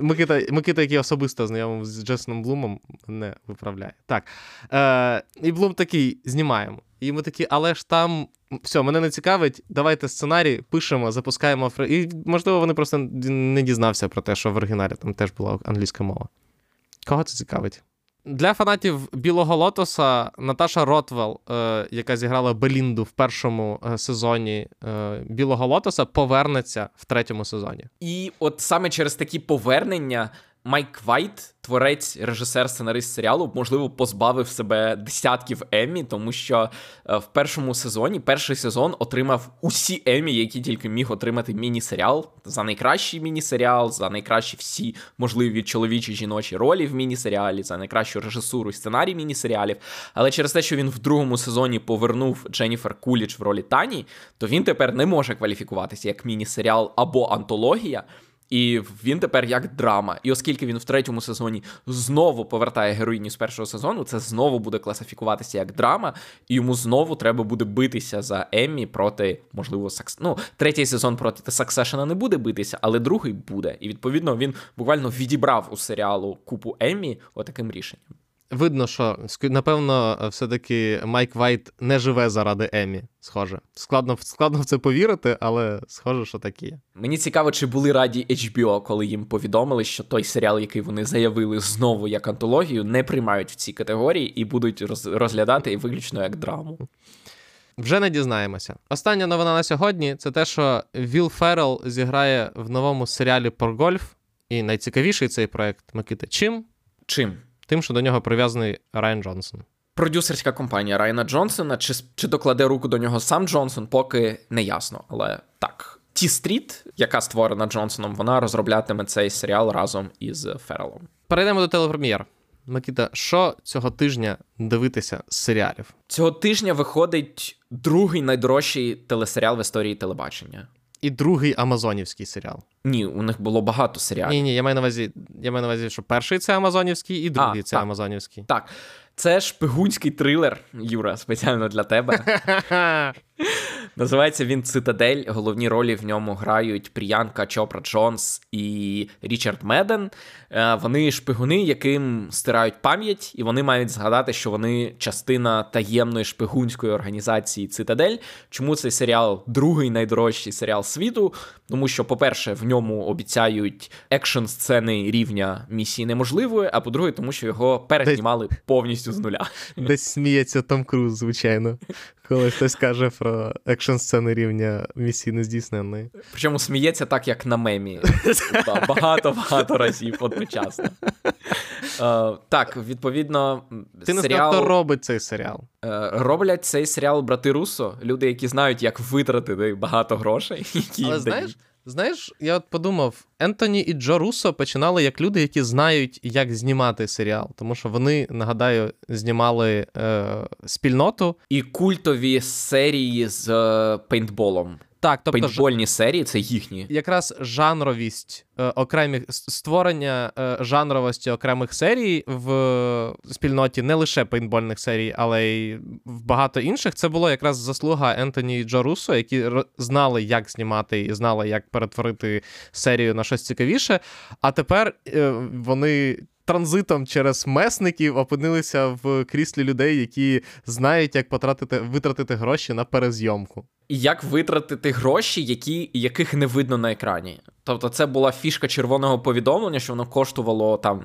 Микита, Микита, який особисто знайомий з Джейсоном Блумом, не виправляє. Так. Е, і Блум такий: знімаємо. І ми такі, але ж там. Все, мене не цікавить. Давайте сценарій, пишемо, запускаємо. І, можливо, вони просто не дізнався про те, що в оригіналі там теж була англійська мова. Кого це цікавить? Для фанатів Білого Лотоса Наташа Ротвел, е, яка зіграла Белінду в першому е, сезоні е, Білого Лотоса, повернеться в третьому сезоні. І от саме через такі повернення Майк Вайт, творець, режисер, сценарист серіалу, можливо, позбавив себе десятків Еммі, тому що е, в першому сезоні, перший сезон отримав усі Еммі, які тільки міг отримати міні-серіал за найкращий міні-серіал, за найкращі всі можливі чоловічі жіночі ролі в міні-серіалі, за найкращу режисуру і сценарій міні-серіалів. Але через те, що він в другому сезоні повернув Дженніфер Кулідж в ролі Тані, то він тепер не може кваліфікуватися як міні-серіал або антологія. І він тепер як драма. І оскільки він в третьому сезоні знову повертає героїні з першого сезону, це знову буде класифікуватися як драма, і йому знову треба буде битися за Еммі проти, можливо, Сакс... Ну, третій сезон проти Succession а не буде битися, але другий буде. І відповідно він буквально відібрав у серіалу купу Еммі отаким рішенням. Видно, що напевно, все-таки Майк Вайт не живе заради Еммі. Схоже. Складно складно в це повірити, але схоже, що так є. Мені цікаво, чи були раді HBO, коли їм повідомили, що той серіал, який вони заявили знову як антологію, не приймають в цій категорії і будуть розглядати виключно як драму. Вже не дізнаємося. Остання новина на сьогодні це те, що Вілл Феррел зіграє в новому серіалі про гольф. І найцікавіший цей проект Микита. Чим? Чим? Тим, що до нього прив'язаний Райан Джонсон. Продюсерська компанія Райана Джонсона, чи чи докладе руку до нього сам Джонсон, поки не ясно. Але так, T-Street, яка створена Джонсоном, вона розроблятиме цей серіал разом із Феррелом. Перейдемо до телепрем'єр. Микіта, що цього тижня дивитися з серіалів? Цього тижня виходить другий найдорожчий телесеріал в історії телебачення і другий Амазонівський серіал. Ні, у них було багато серіалів. Ні, ні, я маю на увазі, я маю на увазі, що перший це Амазонівський, і другий а, це так. Амазонівський. Так. Це шпигунський трилер, Юра, спеціально для тебе. Називається він Цитадель. Головні ролі в ньому грають Пріянка Чопра Джонс і Річард Меден. Е, вони шпигуни, яким стирають пам'ять, і вони мають згадати, що вони частина таємної шпигунської організації Цитадель. Чому цей серіал другий найдорожчий серіал світу? Тому що, по-перше, в ньому обіцяють екшн сцени рівня місії неможливої. А по-друге, тому що його перезнімали повністю з нуля. Десь сміється Том Круз, звичайно коли хтось каже про екшн сцени рівня місії нездійсненної. Причому сміється так, як на мемі. Багато-багато разів одночасно. Uh, так, відповідно, Ти не серіал... хто робить цей серіал. Uh, роблять цей серіал брати Руссо, люди, які знають, як витратити багато грошей. які Але знаєш, Знаєш, я от подумав, Ентоні і Джо Руссо починали як люди, які знають, як знімати серіал. Тому що вони, нагадаю, знімали е, спільноту і культові серії з е, пейнтболом. Так, тобто Пейнтбольні серії це їхні. Якраз жанровість е, окремих створення е, жанровості окремих серій в спільноті не лише пейнтбольних серій, але й в багато інших. Це було якраз заслуга Ентоні і Джо Руссо, які знали, як знімати і знали, як перетворити серію на щось цікавіше. А тепер е, вони транзитом через месників опинилися в кріслі людей, які знають, як потратити витратити гроші на перезйомку. І як витратити гроші, які, яких не видно на екрані. Тобто, це була фішка червоного повідомлення, що воно коштувало там.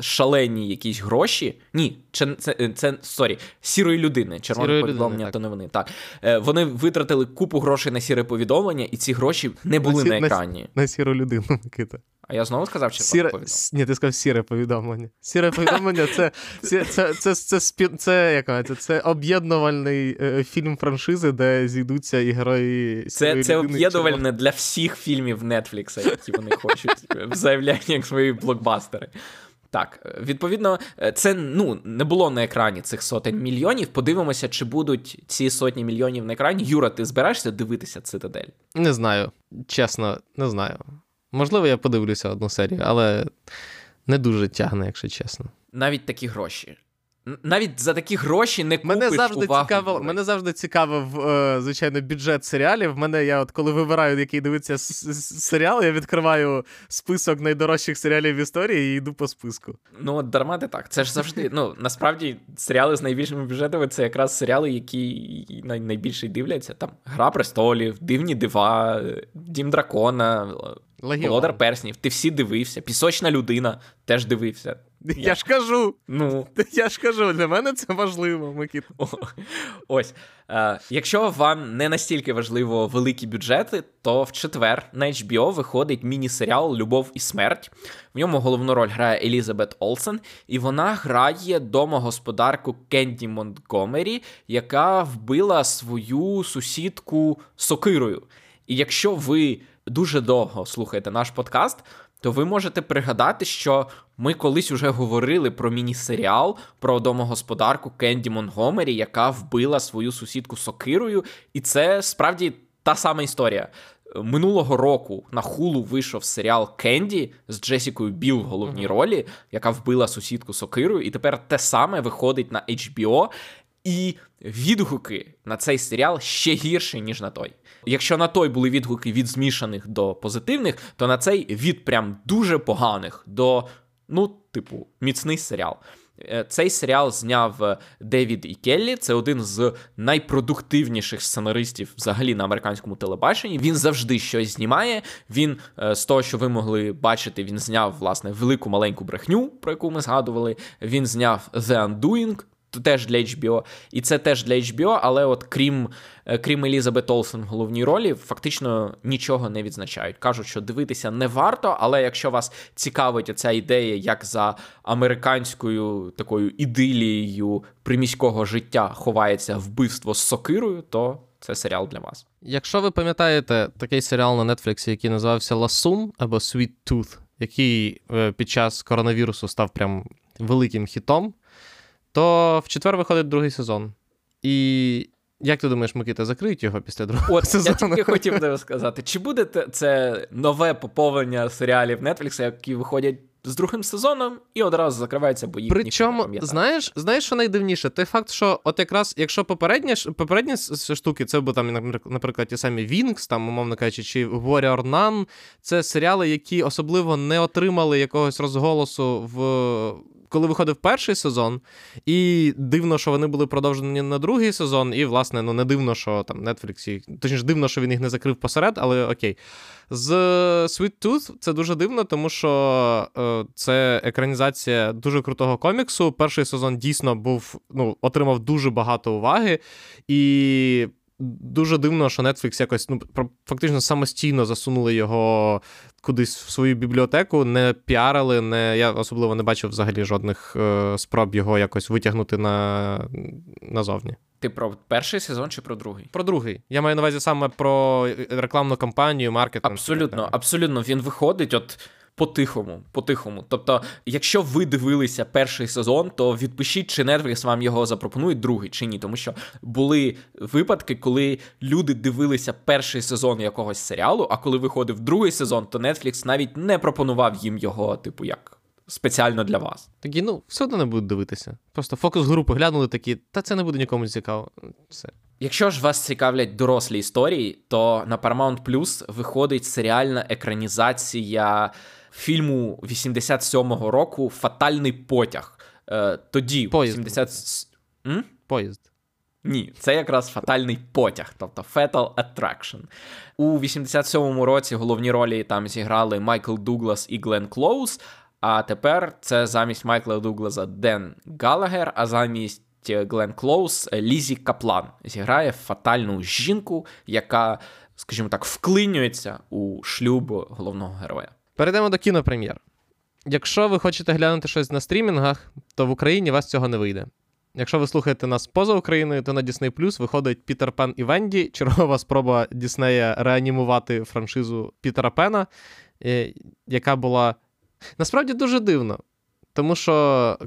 Шалені якісь гроші. Ні, це це, це sorry, сірої людини. Червоне повідомлення, людини, то не вони. Так. Е, Вони витратили купу грошей на сіре повідомлення, і ці гроші не були на, на екрані. На, на сіру людину, Микита. А я знову сказав, чи Сіре... Ні, ти сказав сіре повідомлення. Сіре повідомлення це це, це, це, це, це, це, як це, це об'єднувальний е, фільм франшизи, де зійдуться і герої. Це це об'єднувальне для всіх фільмів Netflix, які вони хочуть, заявляють як свої блокбастери. Так, відповідно, це ну не було на екрані цих сотень мільйонів. Подивимося, чи будуть ці сотні мільйонів на екрані. Юра, ти збираєшся дивитися цитадель? Не знаю. Чесно, не знаю. Можливо, я подивлюся одну серію, але не дуже тягне, якщо чесно. Навіть такі гроші. Навіть за такі гроші не купиш мене завжди увагу. Цікаво, мене завжди цікавив, е, звичайно, бюджет серіалів. Мене я, от коли вибираю, який дивиться серіал, я відкриваю список найдорожчих серіалів в історії і йду по списку. Ну, от дарма ти так. Це ж завжди. Ну, насправді, серіали з найбільшими бюджетами це якраз серіали, які найбільше дивляться. Там Гра престолів, Дивні дива, Дім дракона. Легіон. Володар перснів, ти всі дивився. Пісочна людина теж дивився. Я, я ж кажу. Ну. Я ж кажу, для мене це важливо, Микіт. Ось. Е, Якщо вам не настільки важливо великі бюджети, то в четвер на HBO виходить міні-серіал Любов і смерть. В ньому головну роль грає Елізабет Олсен, і вона грає домогосподарку Кенді Монтгомері, яка вбила свою сусідку сокирою. І якщо ви дуже довго слухаєте наш подкаст, то ви можете пригадати, що ми колись уже говорили про міні-серіал про домогосподарку Кенді Монгомері, яка вбила свою сусідку сокирою, і це справді та сама історія. минулого року на хулу вийшов серіал Кенді з Джесікою Біл в головній uh-huh. ролі, яка вбила сусідку Сокирою, і тепер те саме виходить на HBO. І відгуки на цей серіал ще гірші, ніж на той. Якщо на той були відгуки від змішаних до позитивних, то на цей від прям дуже поганих до, ну, типу, міцний серіал. Е, цей серіал зняв е, Девід і Келлі. Це один з найпродуктивніших сценаристів взагалі на американському телебаченні. Він завжди щось знімає. Він е, з того, що ви могли бачити, він зняв власне велику маленьку брехню, про яку ми згадували. Він зняв The Undoing, теж для HBO, і це теж для HBO, але от крім е, крім Елізабет Олсен в головній ролі, фактично нічого не відзначають. Кажуть, що дивитися не варто, але якщо вас цікавить ця ідея, як за американською такою ідилією приміського життя ховається вбивство з сокирою, то це серіал для вас. Якщо ви пам'ятаєте такий серіал на Нетфліксі, який називався Ласун або Sweet Tooth, який е, під час коронавірусу став прям великим хітом то в четвер виходить другий сезон. І як ти думаєш, Микита, закриють його після другого От, сезону? Я тільки хотів тебе сказати, чи буде це нове поповнення серіалів Netflix, які виходять з другим сезоном і одразу закриваються, бо їх Причому, знаєш, знаєш, що найдивніше? Той факт, що от якраз, якщо попередні попередні штуки, це б там, наприклад, ті самі Вінкс, там, умовно кажучи, чи Warrior Nun, це серіали, які особливо не отримали якогось розголосу в коли виходив перший сезон, і дивно, що вони були продовжені на другий сезон, і, власне, ну не дивно, що там Netflix, точніше, дивно, що він їх не закрив посеред, але окей. З Sweet Tooth це дуже дивно, тому що е, це екранізація дуже крутого коміксу. Перший сезон дійсно був, ну, отримав дуже багато уваги. І дуже дивно, що Netflix якось ну, фактично самостійно засунули його кудись в свою бібліотеку, не піарили, не, я особливо не бачив взагалі жодних е, спроб його якось витягнути на, назовні. Ти про перший сезон чи про другий? Про другий. Я маю на увазі саме про рекламну кампанію, маркетинг. Абсолютно, абсолютно. Він виходить. от по-тихому, по-тихому. Тобто, якщо ви дивилися перший сезон, то відпишіть, чи Netflix вам його запропонує другий чи ні. Тому що були випадки, коли люди дивилися перший сезон якогось серіалу, а коли виходив другий сезон, то Netflix навіть не пропонував їм його, типу, як. Спеціально для вас. Такі, ну, все одно не будуть дивитися. Просто фокус групи глянули такі, та це не буде нікому цікаво. Все. Якщо ж вас цікавлять дорослі історії, то на Paramount Plus виходить серіальна екранізація фільму 87-го року Фатальний потяг. Е, Тоді Поїзд. 70... М? Поїзд. Ні, це якраз фатальний потяг, тобто Fatal Attraction. У 87-му році головні ролі там зіграли Майкл Дуглас і Глен Клоуз. А тепер це замість Майкла Дугласа Ден Галагер, а замість Глен Клоуз Лізі Каплан зіграє фатальну жінку, яка, скажімо так, вклинюється у шлюб головного героя. Перейдемо до кінопрем'єр. Якщо ви хочете глянути щось на стрімінгах, то в Україні вас цього не вийде. Якщо ви слухаєте нас поза Україною, то на Disney Plus виходить Пітер Пен і Венді, чергова спроба Діснея реанімувати франшизу Пітера Пена, е, яка була насправді дуже дивно. Тому що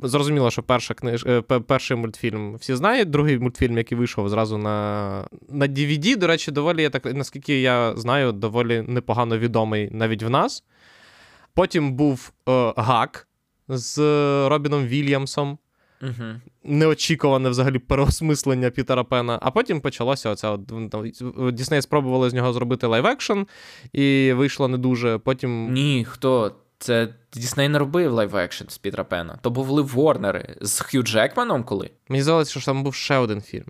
зрозуміло, що перша книж... Е, перший мультфільм всі знають, другий мультфільм, який вийшов зразу на на DVD, до речі, доволі, я так, наскільки я знаю, доволі непогано відомий навіть в нас. Потім був е, Гак з Робіном Вільямсом. Угу. Неочікуване взагалі переосмислення Пітера Пена. А потім почалося оця. Дісней спробували з нього зробити live-action, і вийшло не дуже. Потім. Ні, хто? Це Дісней не робив live-action з Пітера Пена. То були Ворнери з Хью Джекманом коли? Мені здавалося, що там був ще один фільм.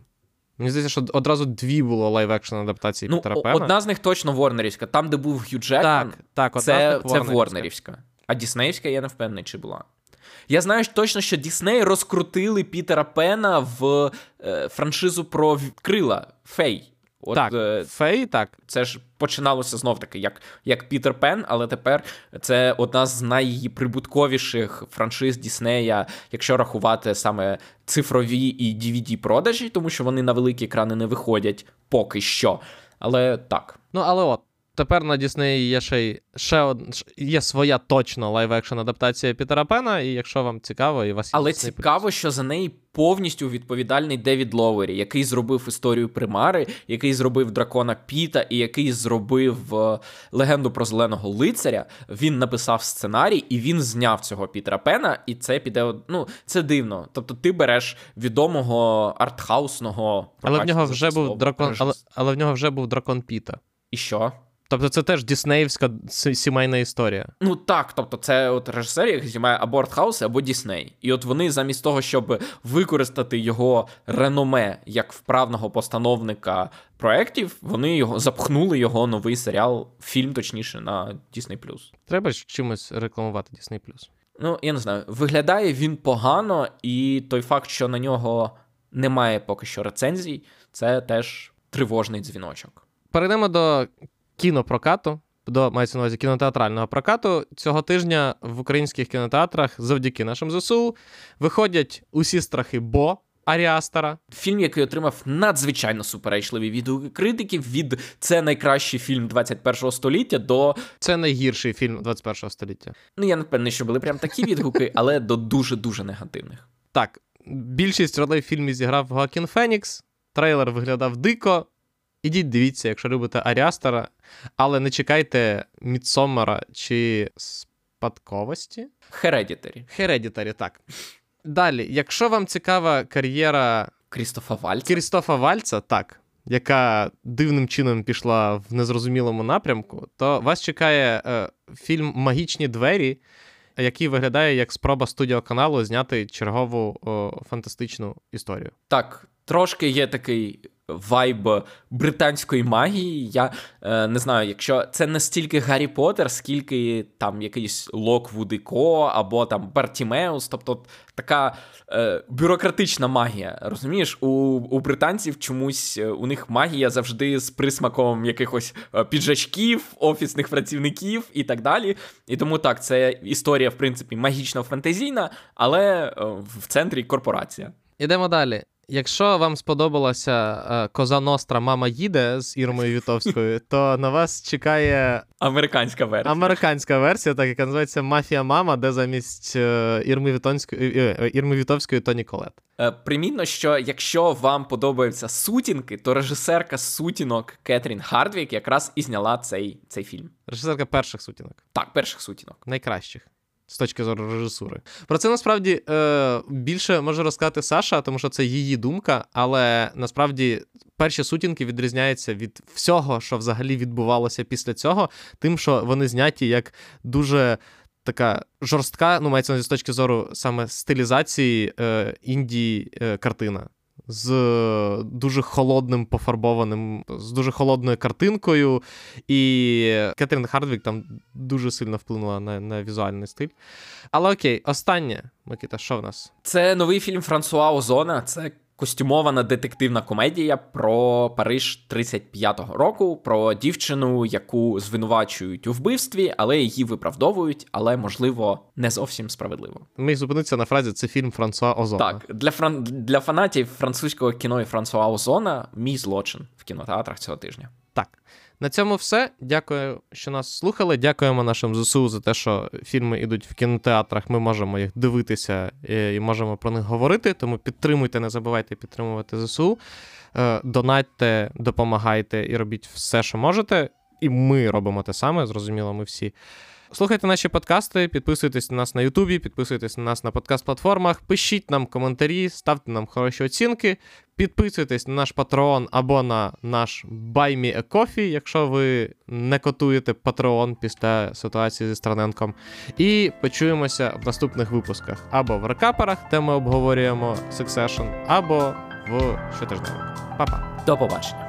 Мені здається, що одразу дві було live-action адаптації ну, Пітера Пена. Одна з них точно Ворнерівська. Там, де був Хью Джекман, так, так, це, це Ворнерівська. А Діснеївська я не впевнений, чи була. Я знаю точно, що Дісней розкрутили Пітера Пена в е, франшизу про крила Фей. От, Так, е, Фей, так. Це ж починалося знов таки, як як Пітер Пен, але тепер це одна з найприбутковіших франшиз Діснея, якщо рахувати саме цифрові і dvd продажі, тому що вони на великі екрани не виходять поки що. Але так. Ну, але от. Тепер на Діснеї є ще й ще од... є своя точно live-action адаптація Пітера Пена, і якщо вам цікаво, і вас є Але Disney+. цікаво, що за неї повністю відповідальний Девід Ловері, який зробив історію примари, який зробив дракона Піта і який зробив е, легенду про зеленого лицаря. Він написав сценарій і він зняв цього Пітера Пена, і це піде. Ну, це дивно. Тобто, ти береш відомого артхаусного Але в нього вже був дракон, але, але в нього вже був дракон Піта. І що? Тобто це теж діснеївська сімейна історія. Ну так, тобто це от режисер, який знімає або артхаус, або Дісней. І от вони замість того, щоб використати його реноме як вправного постановника проєктів, вони його запхнули його новий серіал, фільм, точніше, на Disney+. Треба ж чимось рекламувати Disney+. Ну, я не знаю, виглядає він погано, і той факт, що на нього немає поки що рецензій, це теж тривожний дзвіночок. Перейдемо до кінопрокату. До мається на увазі кінотеатрального прокату. Цього тижня в українських кінотеатрах завдяки нашим ЗСУ виходять усі страхи Бо Аріастера. Фільм, який отримав надзвичайно суперечливі відгуки критиків від це найкращий фільм 21-го століття до Це найгірший фільм 21 століття. ну я не впевнений, що були прям такі відгуки, але до дуже дуже негативних. Так, більшість ролей в фільмі зіграв Гоакін Фенікс. Трейлер виглядав дико. Ідіть, дивіться, якщо любите Аріастера, але не чекайте Мідсомера чи спадковості. Hereditary. Хередітарі, так. Далі, якщо вам цікава кар'єра Крістофа Вальца. Крістофа Вальца, так, яка дивним чином пішла в незрозумілому напрямку, то вас чекає е, фільм Магічні двері, який виглядає як спроба студіоканалу зняти чергову о, фантастичну історію. Так, трошки є такий вайб британської магії. Я е, не знаю, якщо це не стільки Гаррі Поттер, скільки там якийсь Локвуд і або там Бартімеус, тобто така е, бюрократична магія. Розумієш, у, у британців чомусь е, у них магія завжди з присмаком якихось е, піджачків, офісних працівників і так далі. І тому так, це історія, в принципі, магічно-фантазійна, але е, в центрі корпорація. Ідемо далі. Якщо вам сподобалася е, Коза Ностра Мама їде з Ірмою Вітовською, то на вас чекає Американська версія. американська версія, так яка називається Мафія Мама, де замість е, Ірми Вітонської е, е, Ірми Вітовської Тоні Колет. Е, Примітно, що якщо вам подобаються сутінки, то режисерка сутінок Кетрін Хардвік якраз і зняла цей, цей фільм. Режисерка перших сутінок, Так, перших сутінок. найкращих. З точки зору режисури. Про це насправді е, більше може розказати Саша, тому що це її думка, але насправді перші сутінки відрізняються від всього, що взагалі відбувалося після цього, тим, що вони зняті як дуже така жорстка, ну мається з точки зору саме стилізації е, інді е, картина. З дуже холодним пофарбованим, з дуже холодною картинкою, і Кетрін Хардвік там дуже сильно вплинула на, на візуальний стиль. Але окей, останнє, Микита, що в нас? Це новий фільм Франсуа Озона. Це костюмована детективна комедія про Париж 35-го року, про дівчину, яку звинувачують у вбивстві, але її виправдовують, але можливо не зовсім справедливо. Ми зупинитися на фразі це фільм Франсуа Озона. Так, для фран... для фанатів французького кіно і Франсуа Озона мій злочин в кінотеатрах цього тижня. Так. На цьому все. Дякую, що нас слухали. Дякуємо нашим ЗСУ за те, що фільми йдуть в кінотеатрах. Ми можемо їх дивитися е, і можемо про них говорити. Тому підтримуйте, не забувайте підтримувати ЗСУ. Е, Донатьте, допомагайте і робіть все, що можете. І ми робимо те саме, зрозуміло, ми всі. Слухайте наші подкасти, підписуйтесь на нас на Ютубі, підписуйтесь на нас на подкаст-платформах, пишіть нам коментарі, ставте нам хороші оцінки, підписуйтесь на наш Patreon або на наш Me Coffee, якщо ви не котуєте Patreon після ситуації зі Страненком. І почуємося в наступних випусках або в рекаперах, де ми обговорюємо Succession, або в щотижневику. Па-па! До побачення.